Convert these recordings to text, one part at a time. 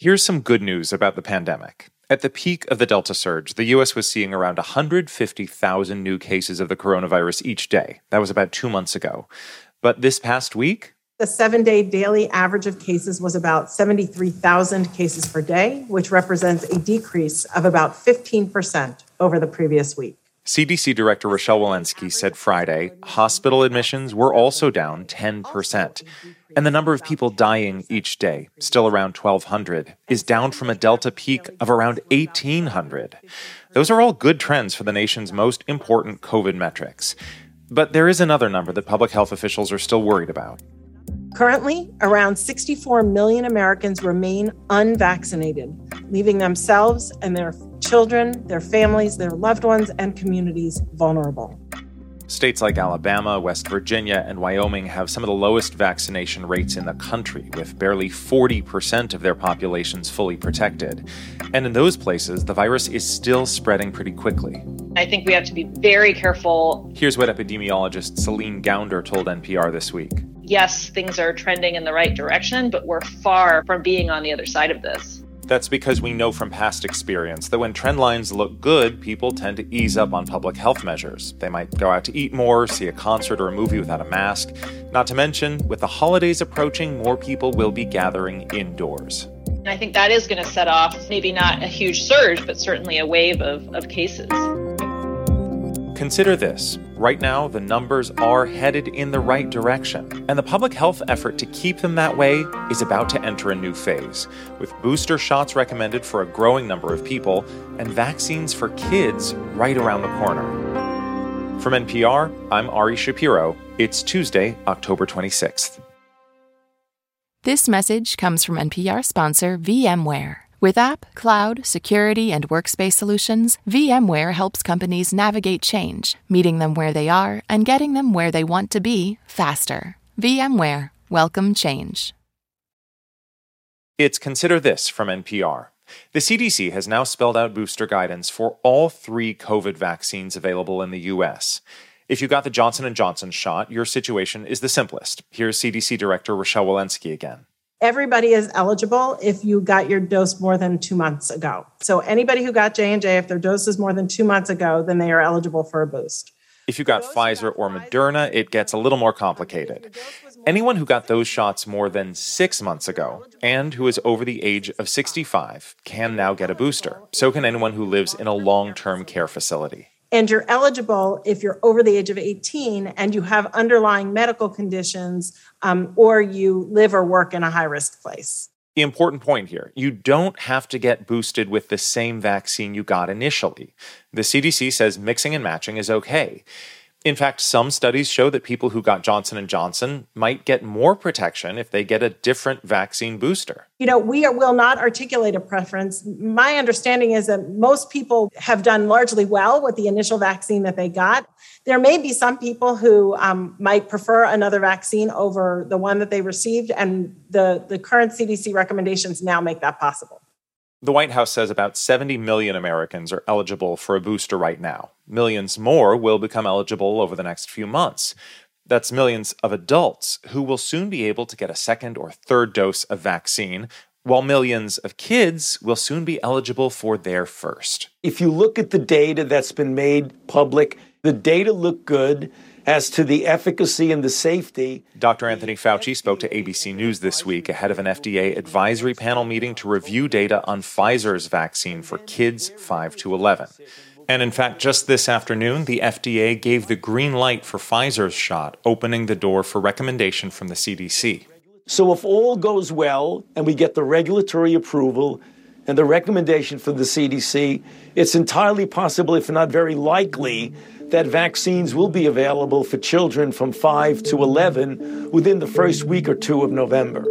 Here's some good news about the pandemic. At the peak of the Delta surge, the US was seeing around 150,000 new cases of the coronavirus each day. That was about two months ago. But this past week, the seven day daily average of cases was about 73,000 cases per day, which represents a decrease of about 15% over the previous week. CDC Director Rochelle Walensky said Friday hospital admissions were also down 10%. And the number of people dying each day, still around 1,200, is down from a Delta peak of around 1,800. Those are all good trends for the nation's most important COVID metrics. But there is another number that public health officials are still worried about. Currently, around 64 million Americans remain unvaccinated, leaving themselves and their children, their families, their loved ones, and communities vulnerable. States like Alabama, West Virginia, and Wyoming have some of the lowest vaccination rates in the country, with barely 40% of their populations fully protected. And in those places, the virus is still spreading pretty quickly. I think we have to be very careful. Here's what epidemiologist Celine Gounder told NPR this week. Yes, things are trending in the right direction, but we're far from being on the other side of this. That's because we know from past experience that when trend lines look good, people tend to ease up on public health measures. They might go out to eat more, see a concert or a movie without a mask. Not to mention, with the holidays approaching, more people will be gathering indoors. And I think that is going to set off maybe not a huge surge, but certainly a wave of, of cases. Consider this. Right now, the numbers are headed in the right direction, and the public health effort to keep them that way is about to enter a new phase, with booster shots recommended for a growing number of people and vaccines for kids right around the corner. From NPR, I'm Ari Shapiro. It's Tuesday, October 26th. This message comes from NPR sponsor VMware. With app, cloud, security, and workspace solutions, VMware helps companies navigate change, meeting them where they are and getting them where they want to be faster. VMware, welcome change. It's Consider This from NPR. The CDC has now spelled out booster guidance for all three COVID vaccines available in the U.S. If you got the Johnson & Johnson shot, your situation is the simplest. Here's CDC Director Rochelle Walensky again everybody is eligible if you got your dose more than two months ago. So anybody who got J and J, if their dose is more than two months ago, then they are eligible for a boost. If you got Pfizer or Moderna, it gets a little more complicated. Anyone who got those shots more than six months ago and who is over the age of 65 can now get a booster. So can anyone who lives in a long term care facility and you're eligible if you're over the age of 18 and you have underlying medical conditions um, or you live or work in a high risk place. The important point here you don't have to get boosted with the same vaccine you got initially. The CDC says mixing and matching is okay. In fact, some studies show that people who got Johnson & Johnson might get more protection if they get a different vaccine booster. You know, we are, will not articulate a preference. My understanding is that most people have done largely well with the initial vaccine that they got. There may be some people who um, might prefer another vaccine over the one that they received, and the, the current CDC recommendations now make that possible. The White House says about 70 million Americans are eligible for a booster right now. Millions more will become eligible over the next few months. That's millions of adults who will soon be able to get a second or third dose of vaccine, while millions of kids will soon be eligible for their first. If you look at the data that's been made public, the data look good as to the efficacy and the safety. Dr. Anthony Fauci spoke to ABC News this week ahead of an FDA advisory panel meeting to review data on Pfizer's vaccine for kids 5 to 11. And in fact, just this afternoon, the FDA gave the green light for Pfizer's shot, opening the door for recommendation from the CDC. So, if all goes well and we get the regulatory approval and the recommendation from the CDC, it's entirely possible, if not very likely, that vaccines will be available for children from 5 to 11 within the first week or two of November.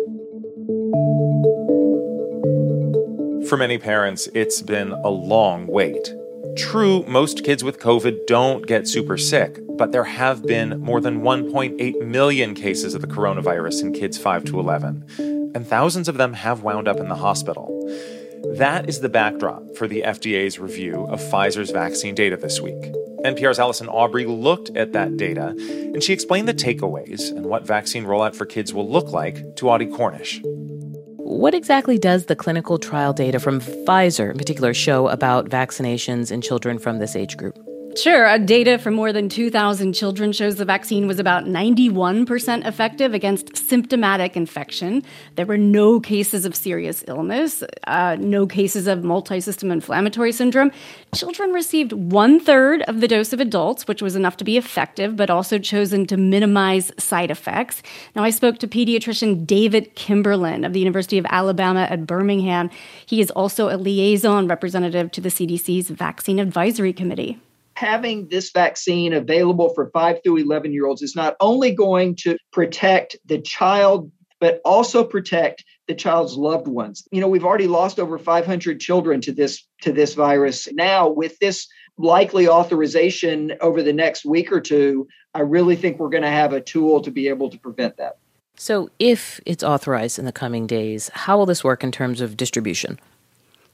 For many parents, it's been a long wait. True, most kids with COVID don't get super sick, but there have been more than 1.8 million cases of the coronavirus in kids 5 to 11, and thousands of them have wound up in the hospital. That is the backdrop for the FDA's review of Pfizer's vaccine data this week. NPR's Alison Aubrey looked at that data and she explained the takeaways and what vaccine rollout for kids will look like to Audie Cornish. What exactly does the clinical trial data from Pfizer in particular show about vaccinations in children from this age group? Sure. Uh, data from more than 2,000 children shows the vaccine was about 91% effective against symptomatic infection. There were no cases of serious illness, uh, no cases of multi system inflammatory syndrome. Children received one third of the dose of adults, which was enough to be effective, but also chosen to minimize side effects. Now, I spoke to pediatrician David Kimberlin of the University of Alabama at Birmingham. He is also a liaison representative to the CDC's Vaccine Advisory Committee having this vaccine available for 5 through 11 year olds is not only going to protect the child but also protect the child's loved ones. You know, we've already lost over 500 children to this to this virus. Now with this likely authorization over the next week or two, I really think we're going to have a tool to be able to prevent that. So, if it's authorized in the coming days, how will this work in terms of distribution?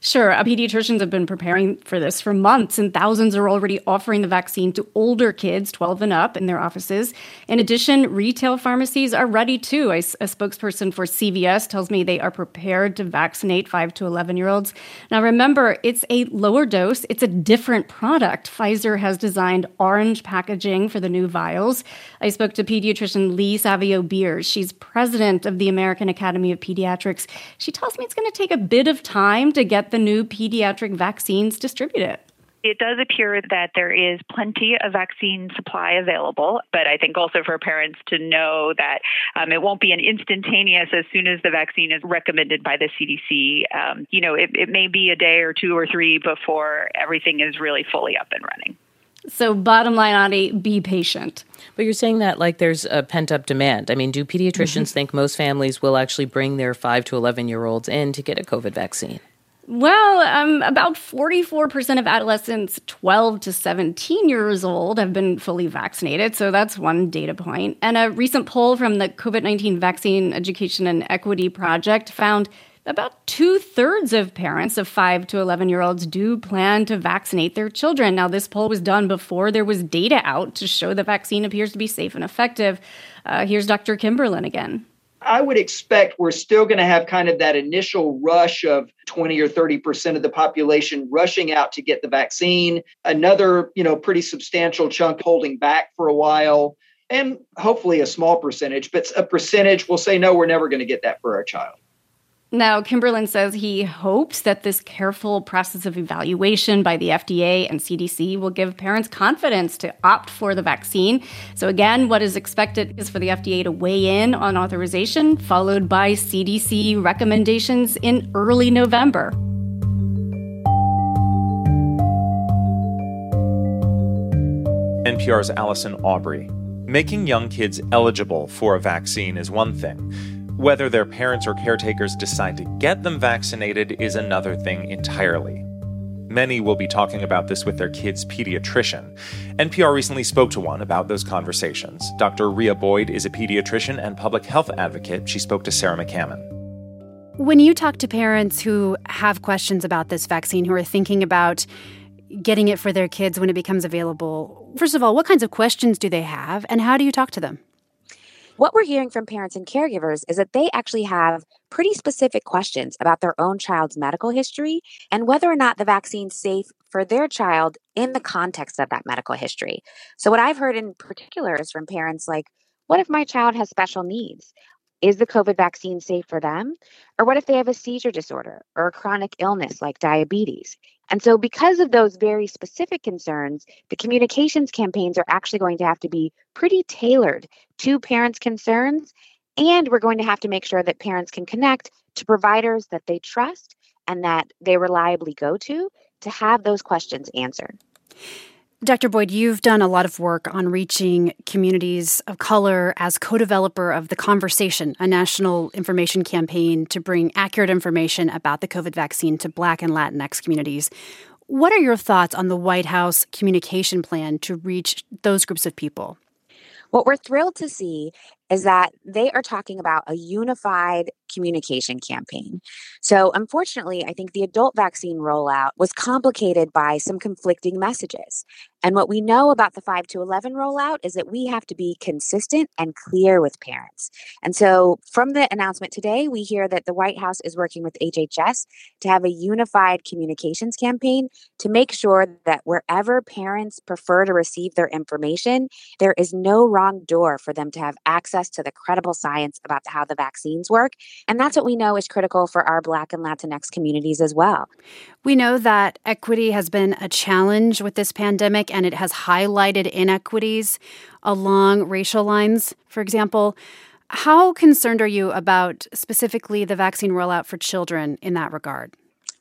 Sure. Uh, pediatricians have been preparing for this for months, and thousands are already offering the vaccine to older kids, 12 and up, in their offices. In addition, retail pharmacies are ready too. A, a spokesperson for CVS tells me they are prepared to vaccinate 5 to 11 year olds. Now, remember, it's a lower dose, it's a different product. Pfizer has designed orange packaging for the new vials. I spoke to pediatrician Lee Savio Beers. She's president of the American Academy of Pediatrics. She tells me it's going to take a bit of time to get the new pediatric vaccines distributed? It does appear that there is plenty of vaccine supply available, but I think also for parents to know that um, it won't be an instantaneous as soon as the vaccine is recommended by the CDC. Um, you know, it, it may be a day or two or three before everything is really fully up and running. So, bottom line, Audie, be patient. But you're saying that like there's a pent up demand. I mean, do pediatricians mm-hmm. think most families will actually bring their 5 to 11 year olds in to get a COVID vaccine? Well, um, about 44% of adolescents 12 to 17 years old have been fully vaccinated. So that's one data point. And a recent poll from the COVID 19 Vaccine Education and Equity Project found about two thirds of parents of 5 to 11 year olds do plan to vaccinate their children. Now, this poll was done before there was data out to show the vaccine appears to be safe and effective. Uh, here's Dr. Kimberlin again. I would expect we're still going to have kind of that initial rush of 20 or 30% of the population rushing out to get the vaccine, another, you know, pretty substantial chunk holding back for a while, and hopefully a small percentage, but a percentage will say, no, we're never going to get that for our child. Now, Kimberlin says he hopes that this careful process of evaluation by the FDA and CDC will give parents confidence to opt for the vaccine. So, again, what is expected is for the FDA to weigh in on authorization, followed by CDC recommendations in early November. NPR's Alison Aubrey. Making young kids eligible for a vaccine is one thing. Whether their parents or caretakers decide to get them vaccinated is another thing entirely. Many will be talking about this with their kid's pediatrician. NPR recently spoke to one about those conversations. Dr. Rhea Boyd is a pediatrician and public health advocate. She spoke to Sarah McCammon. When you talk to parents who have questions about this vaccine, who are thinking about getting it for their kids when it becomes available, first of all, what kinds of questions do they have, and how do you talk to them? What we're hearing from parents and caregivers is that they actually have pretty specific questions about their own child's medical history and whether or not the vaccine's safe for their child in the context of that medical history. So, what I've heard in particular is from parents like, what if my child has special needs? Is the COVID vaccine safe for them? Or what if they have a seizure disorder or a chronic illness like diabetes? And so, because of those very specific concerns, the communications campaigns are actually going to have to be pretty tailored to parents' concerns. And we're going to have to make sure that parents can connect to providers that they trust and that they reliably go to to have those questions answered. Dr. Boyd, you've done a lot of work on reaching communities of color as co developer of The Conversation, a national information campaign to bring accurate information about the COVID vaccine to Black and Latinx communities. What are your thoughts on the White House communication plan to reach those groups of people? What we're thrilled to see is that they are talking about a unified communication campaign. So, unfortunately, I think the adult vaccine rollout was complicated by some conflicting messages. And what we know about the 5 to 11 rollout is that we have to be consistent and clear with parents. And so, from the announcement today, we hear that the White House is working with HHS to have a unified communications campaign to make sure that wherever parents prefer to receive their information, there is no wrong door for them to have access to the credible science about how the vaccines work. And that's what we know is critical for our Black and Latinx communities as well. We know that equity has been a challenge with this pandemic and it has highlighted inequities along racial lines, for example. How concerned are you about specifically the vaccine rollout for children in that regard?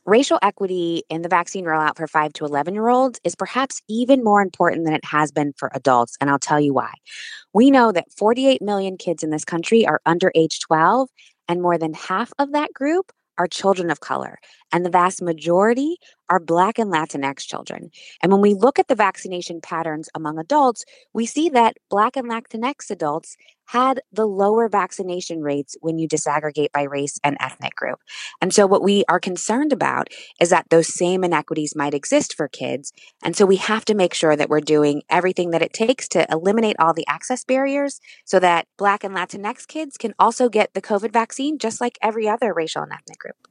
Racial equity in the vaccine rollout for 5 to 11 year olds is perhaps even more important than it has been for adults, and I'll tell you why. We know that 48 million kids in this country are under age 12, and more than half of that group are children of color, and the vast majority are Black and Latinx children. And when we look at the vaccination patterns among adults, we see that Black and Latinx adults had the lower vaccination rates when you disaggregate by race and ethnic group. And so, what we are concerned about is that those same inequities might exist for kids. And so, we have to make sure that we're doing everything that it takes to eliminate all the access barriers so that Black and Latinx kids can also get the COVID vaccine just like every other racial and ethnic group.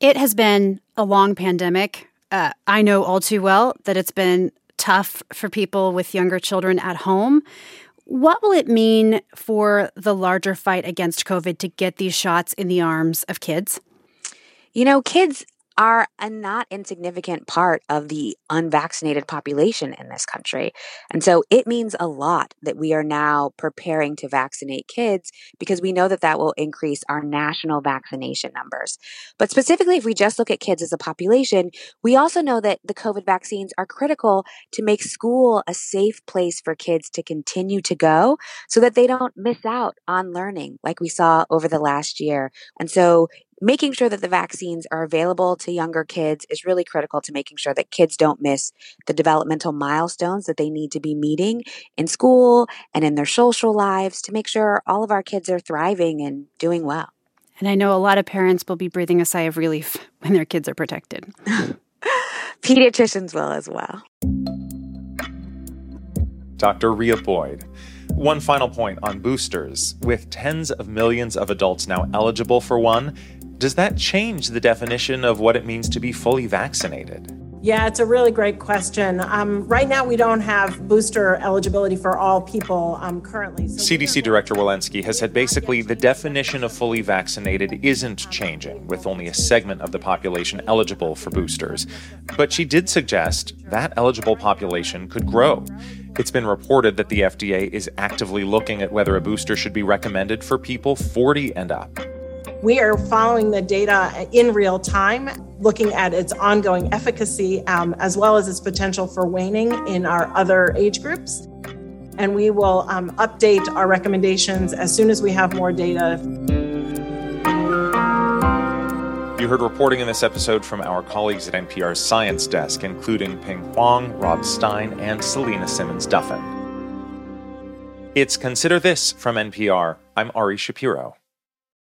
It has been a long pandemic. Uh, I know all too well that it's been tough for people with younger children at home. What will it mean for the larger fight against COVID to get these shots in the arms of kids? You know, kids are a not insignificant part of the unvaccinated population in this country. And so it means a lot that we are now preparing to vaccinate kids because we know that that will increase our national vaccination numbers. But specifically, if we just look at kids as a population, we also know that the COVID vaccines are critical to make school a safe place for kids to continue to go so that they don't miss out on learning like we saw over the last year. And so making sure that the vaccines are available to younger kids is really critical to making sure that kids don't miss the developmental milestones that they need to be meeting in school and in their social lives to make sure all of our kids are thriving and doing well. And I know a lot of parents will be breathing a sigh of relief when their kids are protected. Pediatricians will as well. Dr. Rhea Boyd. One final point on boosters. With tens of millions of adults now eligible for one, does that change the definition of what it means to be fully vaccinated? Yeah, it's a really great question. Um, right now, we don't have booster eligibility for all people um, currently. So CDC Director Walensky has said basically the definition of fully vaccinated isn't changing, with only a segment of the population eligible for boosters. But she did suggest that eligible population could grow. It's been reported that the FDA is actively looking at whether a booster should be recommended for people 40 and up. We are following the data in real time, looking at its ongoing efficacy um, as well as its potential for waning in our other age groups. And we will um, update our recommendations as soon as we have more data. You heard reporting in this episode from our colleagues at NPR's Science Desk, including Pien Huang, Rob Stein, and Selena Simmons Duffin. It's Consider This from NPR. I'm Ari Shapiro.